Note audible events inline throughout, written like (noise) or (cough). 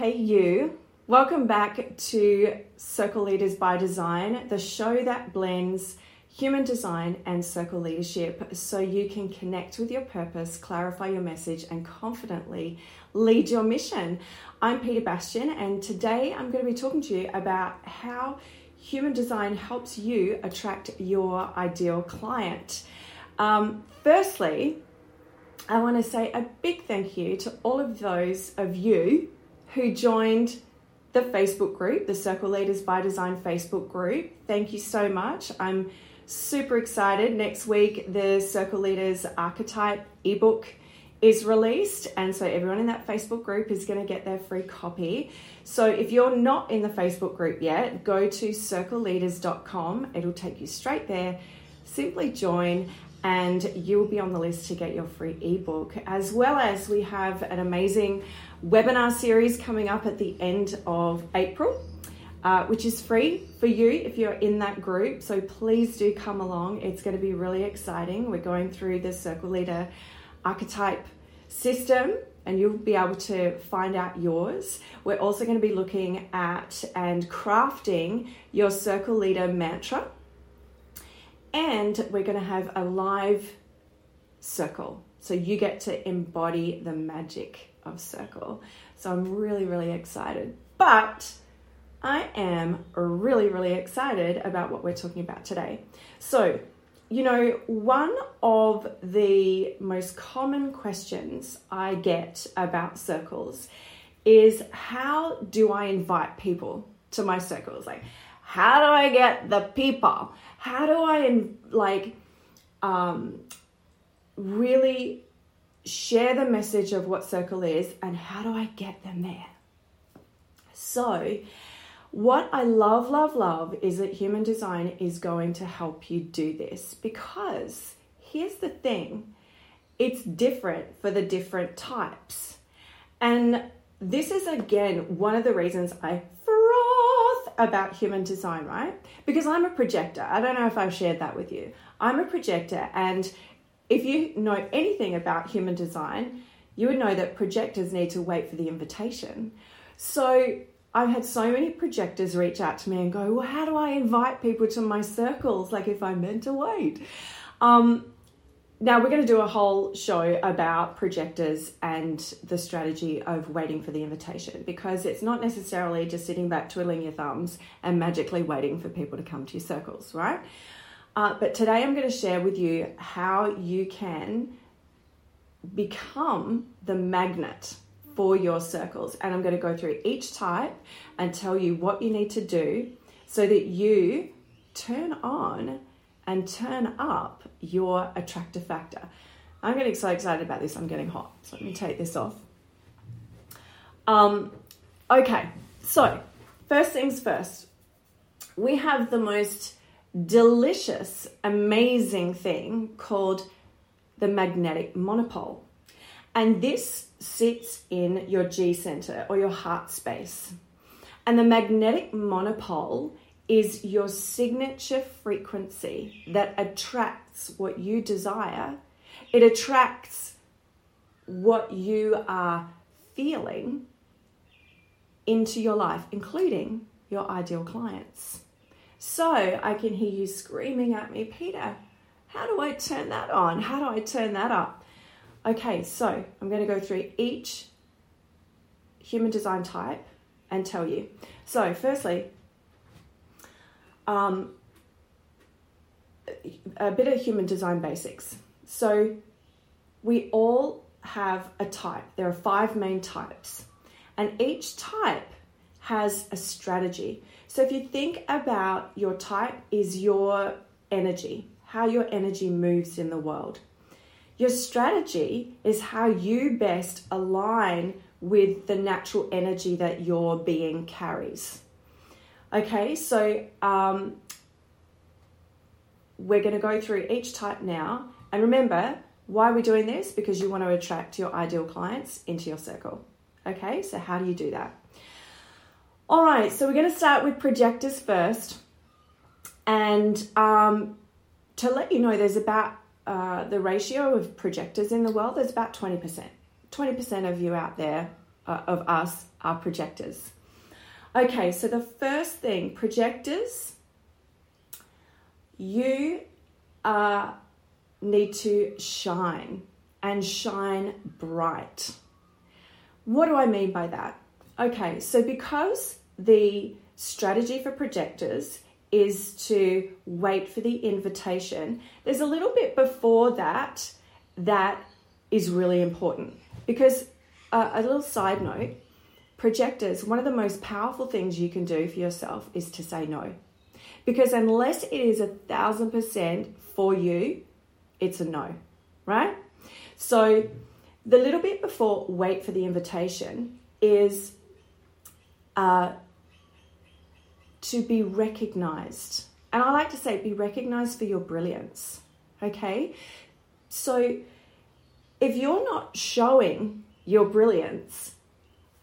Hey, you. Welcome back to Circle Leaders by Design, the show that blends human design and circle leadership so you can connect with your purpose, clarify your message, and confidently lead your mission. I'm Peter Bastian, and today I'm going to be talking to you about how human design helps you attract your ideal client. Um, firstly, I want to say a big thank you to all of those of you who joined the Facebook group, the Circle Leaders by Design Facebook group. Thank you so much. I'm super excited. Next week, the Circle Leaders Archetype ebook is released, and so everyone in that Facebook group is going to get their free copy. So if you're not in the Facebook group yet, go to circleleaders.com. It'll take you straight there. Simply join and you'll be on the list to get your free ebook. As well as we have an amazing webinar series coming up at the end of April. Uh, which is free for you if you're in that group. So please do come along. It's going to be really exciting. We're going through the Circle Leader archetype system and you'll be able to find out yours. We're also going to be looking at and crafting your Circle Leader mantra and we're going to have a live circle. So you get to embody the magic of circle. So I'm really, really excited. But I am really, really excited about what we're talking about today. So, you know, one of the most common questions I get about circles is how do I invite people to my circles? Like, how do I get the people? how do I like um, really share the message of what circle is and how do I get them there? So, what I love, love, love is that human design is going to help you do this because here's the thing it's different for the different types. And this is again one of the reasons I about human design, right? Because I'm a projector. I don't know if I've shared that with you. I'm a projector, and if you know anything about human design, you would know that projectors need to wait for the invitation. So I've had so many projectors reach out to me and go, Well, how do I invite people to my circles? Like if I'm meant to wait. Um, now, we're going to do a whole show about projectors and the strategy of waiting for the invitation because it's not necessarily just sitting back twiddling your thumbs and magically waiting for people to come to your circles, right? Uh, but today I'm going to share with you how you can become the magnet for your circles. And I'm going to go through each type and tell you what you need to do so that you turn on and turn up your attractor factor. I'm getting so excited about this, I'm getting hot. So let me take this off. Um, okay, so first things first, we have the most delicious, amazing thing called the magnetic monopole. And this sits in your G center or your heart space. And the magnetic monopole is your signature frequency that attracts what you desire. It attracts what you are feeling into your life, including your ideal clients. So I can hear you screaming at me, Peter, how do I turn that on? How do I turn that up? Okay, so I'm going to go through each human design type and tell you. So, firstly, um, a bit of human design basics. So we all have a type. There are five main types, and each type has a strategy. So if you think about your type is your energy, how your energy moves in the world. Your strategy is how you best align with the natural energy that your being carries. Okay, so um, we're going to go through each type now. And remember, why are we doing this? Because you want to attract your ideal clients into your circle. Okay, so how do you do that? All right, so we're going to start with projectors first. And um, to let you know, there's about uh, the ratio of projectors in the world, there's about 20%. 20% of you out there uh, of us are projectors. Okay, so the first thing, projectors, you uh, need to shine and shine bright. What do I mean by that? Okay, so because the strategy for projectors is to wait for the invitation, there's a little bit before that that is really important. Because uh, a little side note projectors, one of the most powerful things you can do for yourself is to say no. Because unless it is a thousand percent for you, it's a no, right? So the little bit before wait for the invitation is uh, to be recognized. And I like to say, be recognized for your brilliance. Okay? So if you're not showing your brilliance,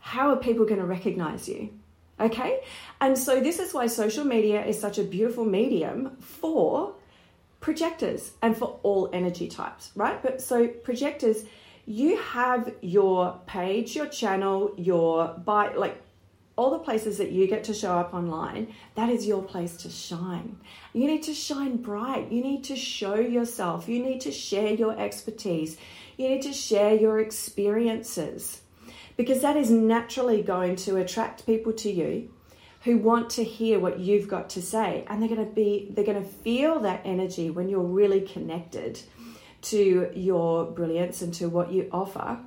how are people going to recognize you? Okay? And so this is why social media is such a beautiful medium for projectors and for all energy types, right? But so projectors, you have your page, your channel, your buy like all the places that you get to show up online, that is your place to shine. You need to shine bright. You need to show yourself. You need to share your expertise. You need to share your experiences because that is naturally going to attract people to you who want to hear what you've got to say and they're going to be they're going to feel that energy when you're really connected to your brilliance and to what you offer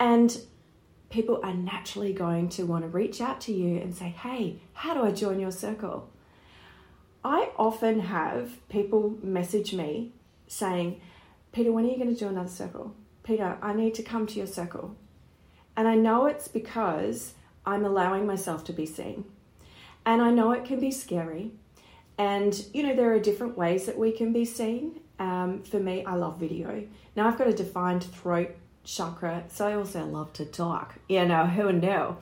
and people are naturally going to want to reach out to you and say, Hey, how do I join your circle? I often have people message me saying, Peter, when are you going to do another circle? Peter, I need to come to your circle. And I know it's because I'm allowing myself to be seen. And I know it can be scary. And, you know, there are different ways that we can be seen. Um, for me, I love video. Now, I've got a defined throat chakra. So I also love to talk, you know, who knew?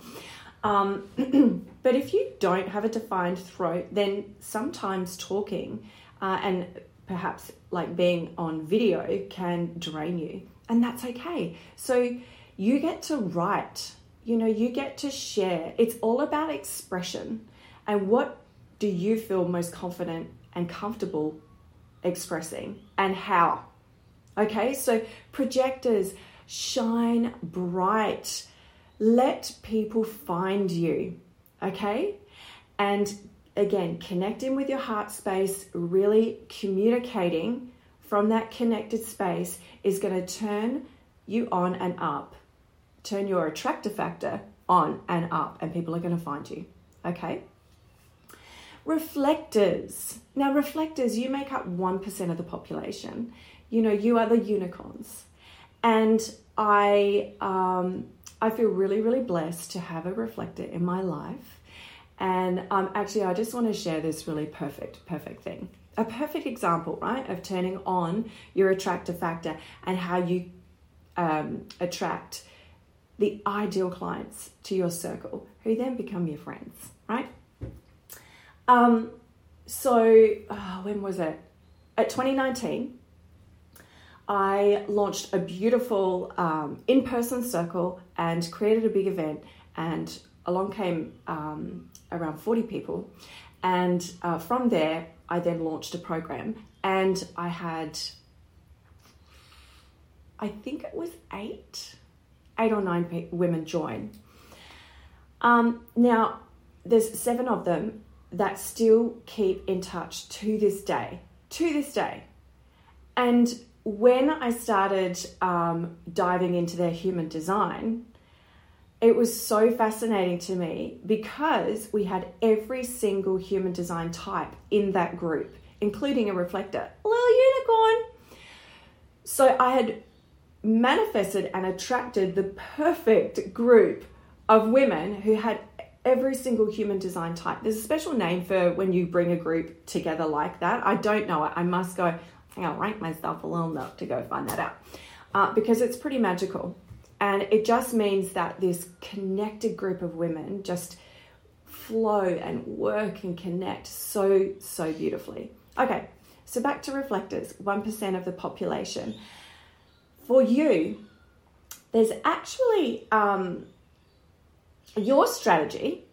Um, (clears throat) but if you don't have a defined throat, then sometimes talking uh, and perhaps like being on video can drain you, and that's okay. So you get to write, you know, you get to share. It's all about expression and what do you feel most confident and comfortable expressing and how. Okay, so projectors shine bright. Let people find you, okay? And again, connecting with your heart space, really communicating from that connected space is going to turn you on and up, turn your attractor factor on and up, and people are going to find you, okay? Reflectors. Now, reflectors, you make up 1% of the population. You know, you are the unicorns. And I, um, I feel really, really blessed to have a reflector in my life. And um, actually, I just want to share this really perfect, perfect thing. A perfect example, right, of turning on your attractor factor and how you um, attract the ideal clients to your circle who then become your friends, right? Um, so, oh, when was it? At 2019, I launched a beautiful um, in person circle and created a big event. And along came um, around 40 people. And uh, from there, I then launched a program. And I had, I think it was eight, eight or nine women join. Um, now, there's seven of them that still keep in touch to this day. To this day. And when I started um, diving into their human design, it was so fascinating to me because we had every single human design type in that group, including a reflector, a little unicorn. So I had manifested and attracted the perfect group of women who had every single human design type. There's a special name for when you bring a group together like that. I don't know it. I must go, I'll rank myself a little note to go find that out uh, because it's pretty magical. And it just means that this connected group of women just flow and work and connect so, so beautifully. Okay, so back to reflectors 1% of the population. For you, there's actually um, your strategy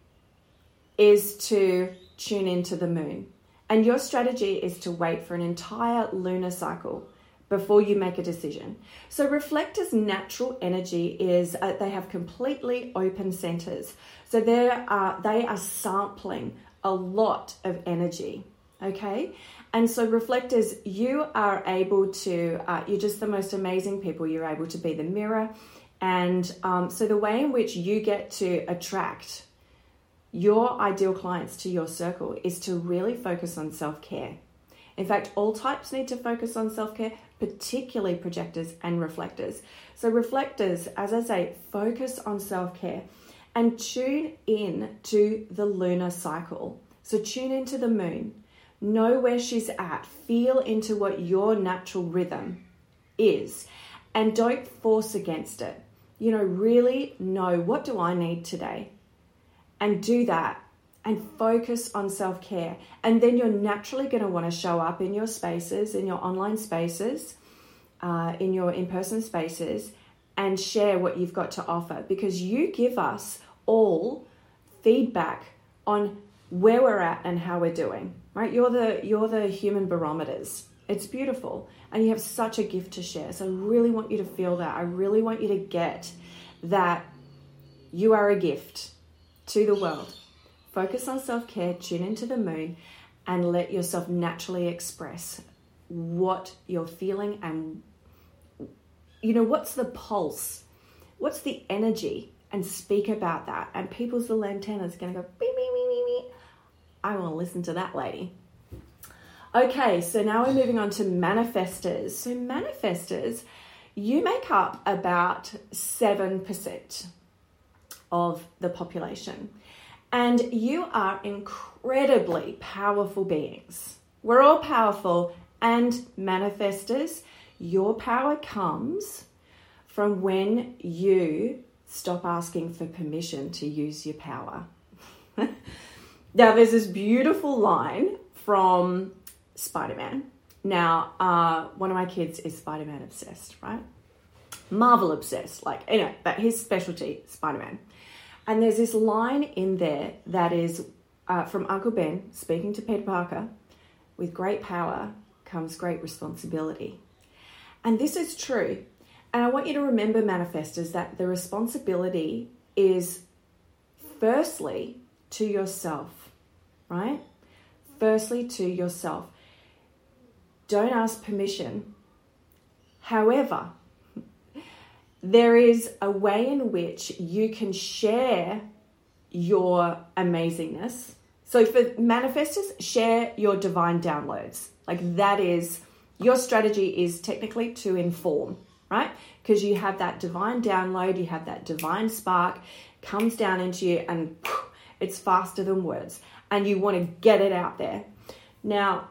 is to tune into the moon, and your strategy is to wait for an entire lunar cycle before you make a decision. So reflectors' natural energy is uh, they have completely open centers. So they are they are sampling a lot of energy. Okay, and so reflectors, you are able to. Uh, you're just the most amazing people. You're able to be the mirror, and um, so the way in which you get to attract your ideal clients to your circle is to really focus on self care. In fact, all types need to focus on self care, particularly projectors and reflectors. So, reflectors, as I say, focus on self care and tune in to the lunar cycle. So, tune into the moon, know where she's at, feel into what your natural rhythm is, and don't force against it. You know, really know what do I need today? And do that and focus on self care. And then you're naturally going to want to show up in your spaces, in your online spaces, uh, in your in person spaces, and share what you've got to offer because you give us all feedback on where we're at and how we're doing right you're the you're the human barometers it's beautiful and you have such a gift to share so i really want you to feel that i really want you to get that you are a gift to the world Focus on self care, tune into the moon, and let yourself naturally express what you're feeling and, you know, what's the pulse? What's the energy? And speak about that. And people's little is going to go, beep, beep. I want to listen to that lady. Okay, so now we're moving on to manifestors. So, manifestors, you make up about 7% of the population. And you are incredibly powerful beings. We're all powerful and manifestors. Your power comes from when you stop asking for permission to use your power. (laughs) now, there's this beautiful line from Spider Man. Now, uh, one of my kids is Spider Man obsessed, right? Marvel obsessed, like, you know, but his specialty, Spider Man. And there's this line in there that is uh, from Uncle Ben speaking to Peter Parker with great power comes great responsibility. And this is true. And I want you to remember, manifestors, that the responsibility is firstly to yourself, right? Firstly to yourself. Don't ask permission. However, (laughs) there is a way in which you can share your amazingness. So for manifestors, share your divine downloads. Like that is your strategy is technically to inform, right? Because you have that divine download, you have that divine spark comes down into you and it's faster than words and you want to get it out there. Now,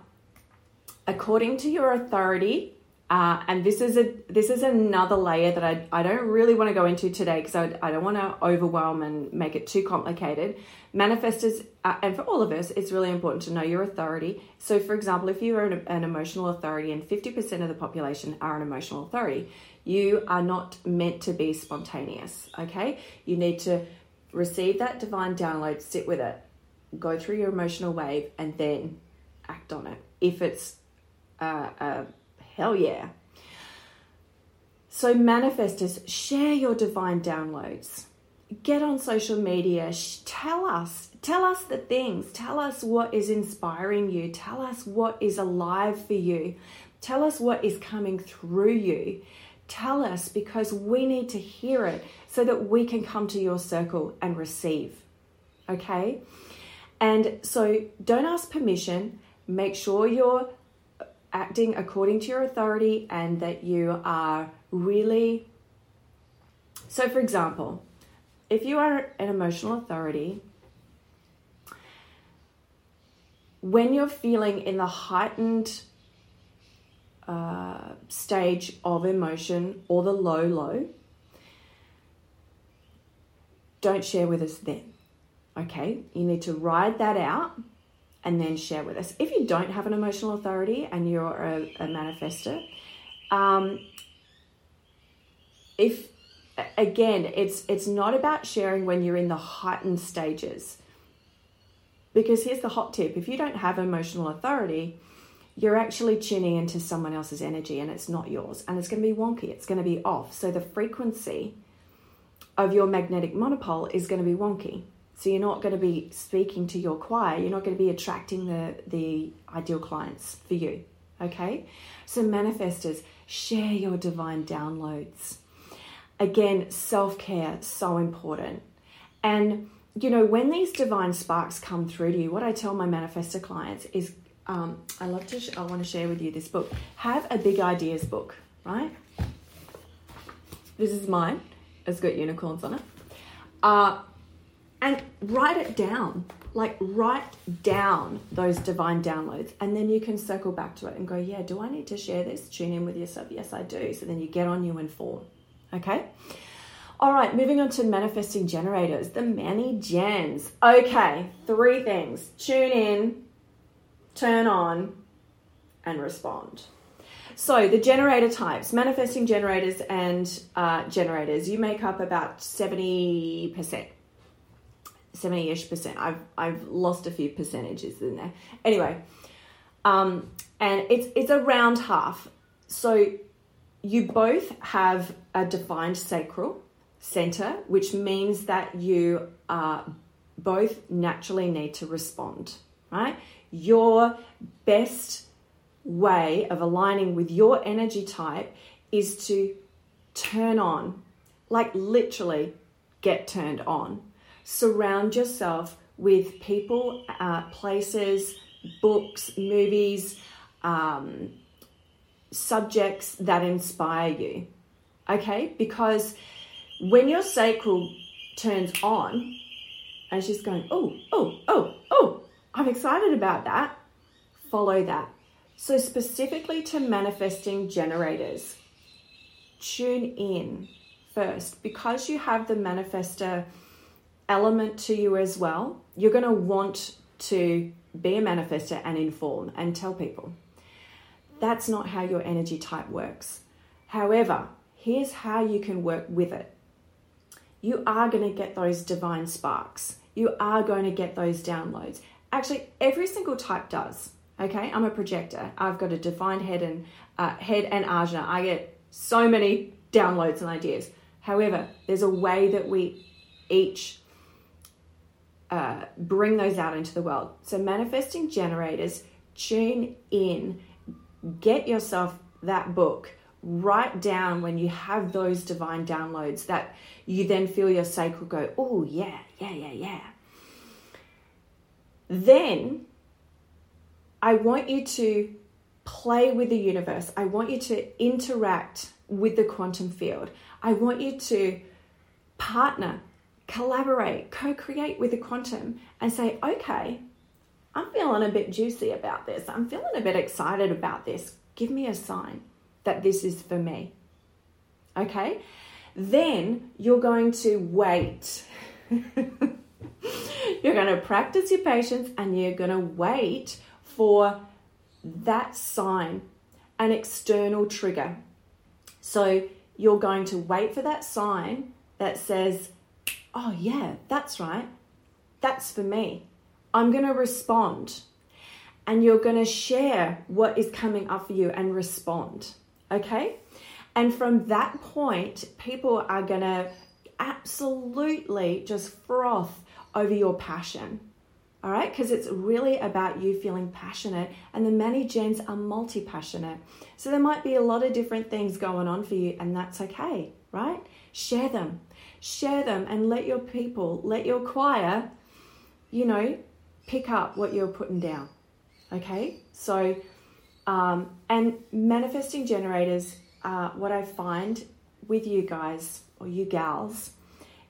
according to your authority, uh, and this is a this is another layer that I, I don't really want to go into today because I, I don't want to overwhelm and make it too complicated. Manifestors, uh, and for all of us, it's really important to know your authority. So, for example, if you are an, an emotional authority and 50% of the population are an emotional authority, you are not meant to be spontaneous, okay? You need to receive that divine download, sit with it, go through your emotional wave, and then act on it. If it's uh, a Hell yeah. So, manifestors, share your divine downloads. Get on social media. Tell us. Tell us the things. Tell us what is inspiring you. Tell us what is alive for you. Tell us what is coming through you. Tell us because we need to hear it so that we can come to your circle and receive. Okay? And so don't ask permission. Make sure you're acting according to your authority and that you are really. So, for example, if you are an emotional authority, when you're feeling in the heightened uh, stage of emotion or the low, low, don't share with us then. Okay, you need to ride that out and then share with us. If you don't have an emotional authority and you're a, a manifester, um, if again, it's it's not about sharing when you're in the heightened stages. Because here's the hot tip: if you don't have emotional authority, you're actually tuning into someone else's energy and it's not yours, and it's going to be wonky. It's going to be off. So the frequency of your magnetic monopole is going to be wonky. So you're not going to be speaking to your choir. You're not going to be attracting the the ideal clients for you. Okay? So manifestors, share your divine downloads. Again, self-care so important. And you know, when these divine sparks come through to you, what I tell my manifestor clients is um, I love to, sh- I want to share with you this book. Have a big ideas book, right? This is mine. It's got unicorns on it. Uh, and write it down. Like, write down those divine downloads, and then you can circle back to it and go, Yeah, do I need to share this? Tune in with yourself. Yes, I do. So then you get on, you inform. Okay? All right, moving on to manifesting generators, the manigens. Okay, three things tune in, turn on, and respond. So, the generator types, manifesting generators and uh, generators, you make up about 70%. 70 ish percent. I've, I've lost a few percentages in there. Anyway, um, and it's, it's around half. So, you both have a defined sacral center, which means that you uh, both naturally need to respond, right? Your best way of aligning with your energy type is to turn on, like literally get turned on. Surround yourself with people, uh, places, books, movies, um, subjects that inspire you. Okay? Because when your sacral turns on and she's going, oh, oh, oh, oh, I'm excited about that, follow that. So, specifically to manifesting generators, tune in first because you have the manifester element to you as well. You're going to want to be a manifester and inform and tell people. That's not how your energy type works. However, here's how you can work with it. You are going to get those divine sparks. You are going to get those downloads. Actually, every single type does. Okay, I'm a projector. I've got a defined head and uh, head and ajna. I get so many downloads and ideas. However, there's a way that we each uh, bring those out into the world. So, manifesting generators, tune in, get yourself that book. Write down when you have those divine downloads that you then feel your sacral go, oh, yeah, yeah, yeah, yeah. Then I want you to play with the universe. I want you to interact with the quantum field. I want you to partner, collaborate, co create with the quantum and say, okay, I'm feeling a bit juicy about this. I'm feeling a bit excited about this. Give me a sign that this is for me. Okay? Then you're going to wait. (laughs) you're going to practice your patience and you're going to wait for that sign, an external trigger. So you're going to wait for that sign that says, Oh, yeah, that's right. That's for me. I'm going to respond. And you're going to share what is coming up for you and respond. Okay? And from that point, people are going to absolutely just froth over your passion all right? Because it's really about you feeling passionate, and the manigens are multi passionate. So there might be a lot of different things going on for you, and that's okay, right? Share them, share them, and let your people, let your choir, you know, pick up what you're putting down, okay? So, um, and manifesting generators, uh, what I find with you guys or you gals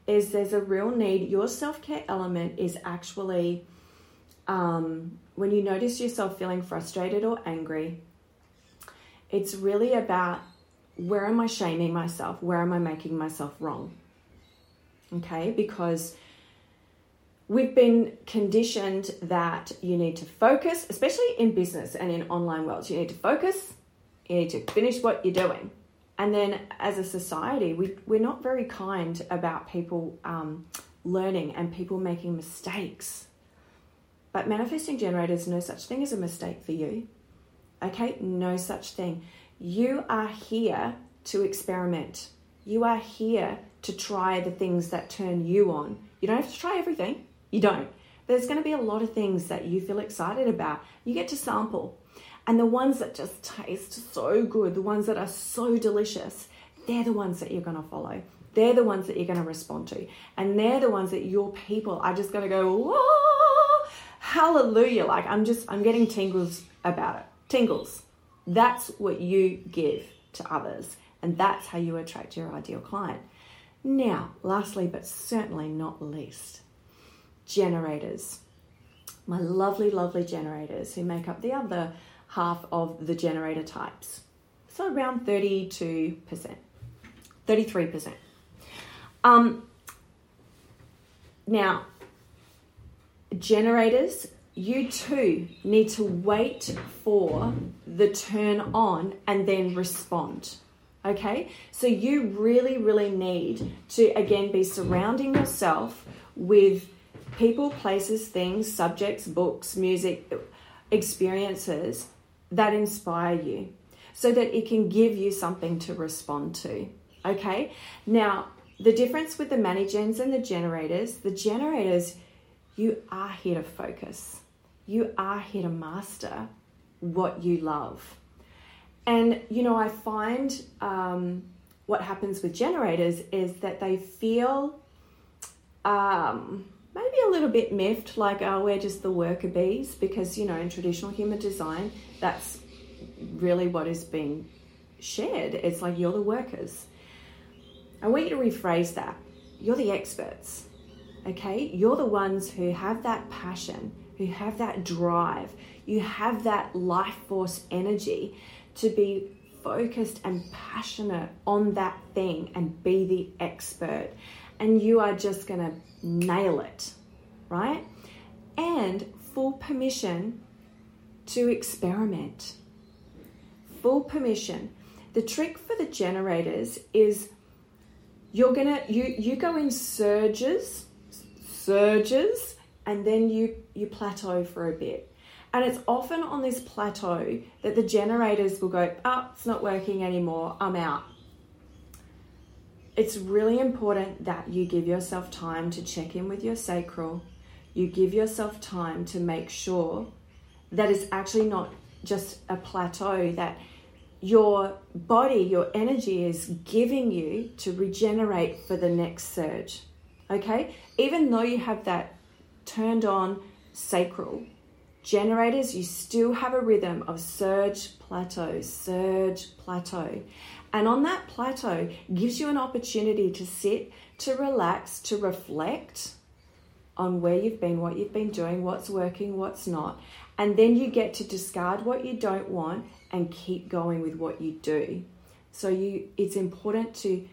is there's a real need. Your self care element is actually um, when you notice yourself feeling frustrated or angry, it's really about where am I shaming myself? Where am I making myself wrong? Okay, because we've been conditioned that you need to focus, especially in business and in online worlds. You need to focus, you need to finish what you're doing. And then as a society, we, we're not very kind about people um, learning and people making mistakes. But manifesting generators, no such thing as a mistake for you. Okay, no such thing. You are here to experiment. You are here to try the things that turn you on. You don't have to try everything. You don't. There's going to be a lot of things that you feel excited about. You get to sample. And the ones that just taste so good, the ones that are so delicious, they're the ones that you're going to follow. They're the ones that you're going to respond to. And they're the ones that your people are just going to go, whoa, hallelujah. Like I'm just, I'm getting tingles about it. Tingles. That's what you give to others. And that's how you attract your ideal client. Now, lastly, but certainly not least, generators. My lovely, lovely generators who make up the other half of the generator types. So around 32%, 33%. Um, now, generators, you too need to wait for the turn on and then respond. Okay, so you really, really need to again be surrounding yourself with people, places, things, subjects, books, music, experiences that inspire you so that it can give you something to respond to. Okay, now the difference with the manigens and the generators the generators, you are here to focus, you are here to master what you love. And you know, I find um, what happens with generators is that they feel um, maybe a little bit miffed, like, oh, we're just the worker bees, because, you know, in traditional human design, that's really what is being shared. It's like you're the workers. I want you to rephrase that. You're the experts, okay? You're the ones who have that passion, who have that drive, you have that life force energy to be focused and passionate on that thing and be the expert. And you are just going to nail it, right? And full permission to experiment. Full permission. The trick for the generators is you're gonna you you go in surges, surges, and then you you plateau for a bit. And it's often on this plateau that the generators will go, oh, it's not working anymore, I'm out it's really important that you give yourself time to check in with your sacral. You give yourself time to make sure that it's actually not just a plateau, that your body, your energy is giving you to regenerate for the next surge. Okay? Even though you have that turned on sacral, generators, you still have a rhythm of surge, plateau, surge, plateau. And on that plateau gives you an opportunity to sit, to relax, to reflect on where you've been, what you've been doing, what's working, what's not. And then you get to discard what you don't want and keep going with what you do. So you it's important to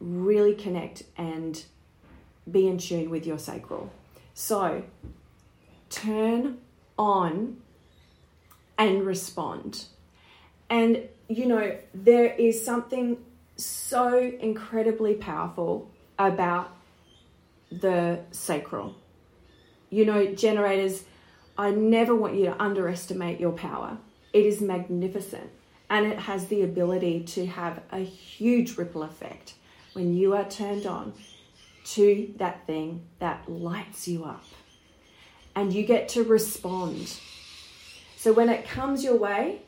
really connect and be in tune with your sacral. So turn on and respond. And you know, there is something so incredibly powerful about the sacral. You know, generators, I never want you to underestimate your power. It is magnificent and it has the ability to have a huge ripple effect when you are turned on to that thing that lights you up and you get to respond. So when it comes your way,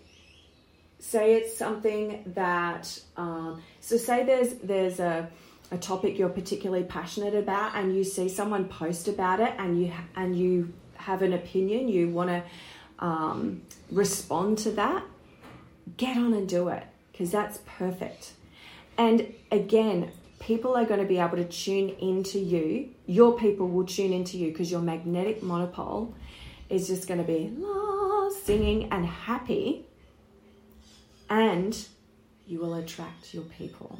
say it's something that um, so say there's there's a a topic you're particularly passionate about and you see someone post about it and you and you have an opinion you want to um, respond to that get on and do it because that's perfect and again people are going to be able to tune into you your people will tune into you because your magnetic monopole is just going to be la, singing and happy and you will attract your people.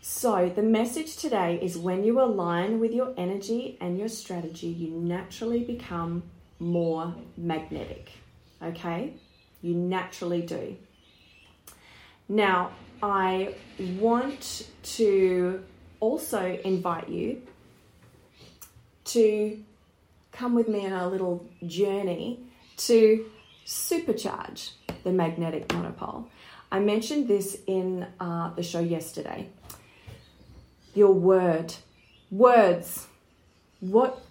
So, the message today is when you align with your energy and your strategy, you naturally become more magnetic. Okay? You naturally do. Now, I want to also invite you to come with me on a little journey to supercharge the magnetic monopole. I mentioned this in uh, the show yesterday. Your word, words, what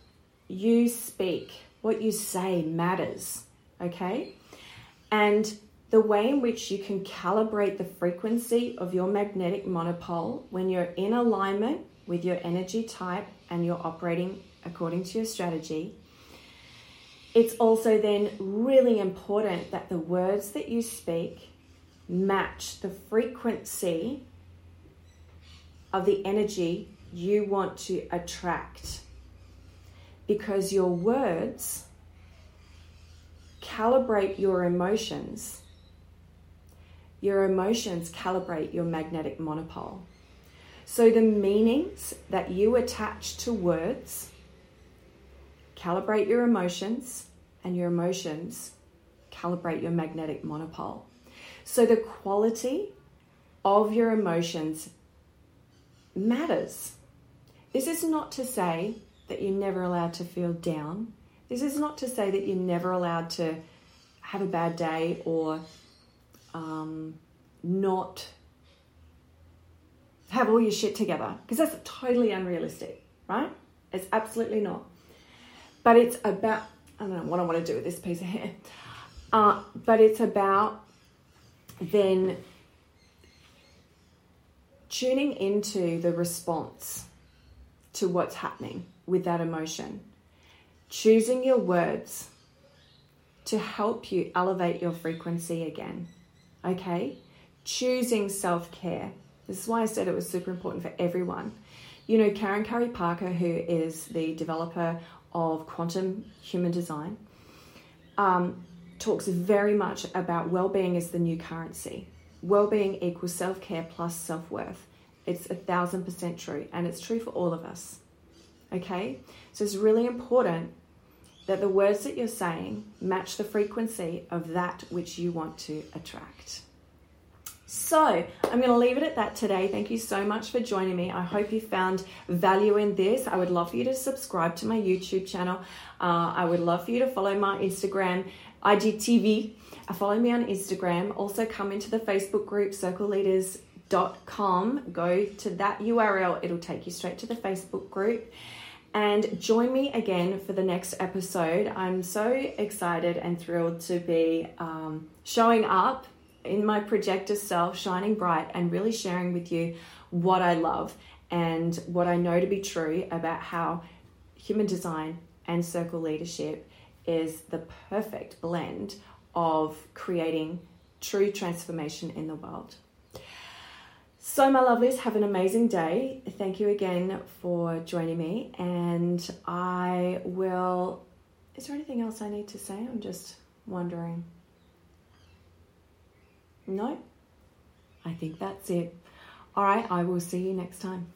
you speak, what you say matters, okay? And the way in which you can calibrate the frequency of your magnetic monopole when you're in alignment with your energy type and you're operating according to your strategy. It's also then really important that the words that you speak match the frequency of the energy you want to attract. Because your words calibrate your emotions your emotions calibrate your magnetic monopole. So the meanings that you attach to words calibrate your emotions, and your emotions calibrate your magnetic monopole. So the quality of your emotions matters. This is not to say that you're never allowed to feel down. This is not to say that you're never allowed to have a bad day or um, not have all your shit together because that's totally unrealistic, right? It's absolutely not. But it's about, I don't know what I want to do with this piece of hair, uh, but it's about then tuning into the response to what's happening with that emotion, choosing your words to help you elevate your frequency again okay? Choosing self care. This is why I said it was super important for everyone. You know, Karen Curry Parker, who is the developer of quantum human design, um, talks very much about well being as the new currency. Well being equals self care plus self worth. It's a thousand percent true, and it's true for all of us. Okay? So it's really important that the words that you're saying match the frequency of that which you want to attract. So, I'm going to leave it at that today. Thank you so much for joining me. I hope you found value in this. I would love for you to subscribe to my YouTube channel. Uh, I would love for you to follow my Instagram, IGTV. Uh, follow me on Instagram. Also, come into the Facebook group, circleleaders.com. Go to that URL, it'll take you straight to the Facebook group and join me again for the next episode. I'm so excited and thrilled to be um, showing up in my projector self, shining bright, and really sharing with you what I love and what I know to be true about how human design and circle leadership is the perfect blend of creating true transformation in the world. So, my lovelies, have an amazing day. Thank you again for joining me. And I will. Is there anything else I need to say? I'm just wondering. No? I think that's it. All right, I will see you next time.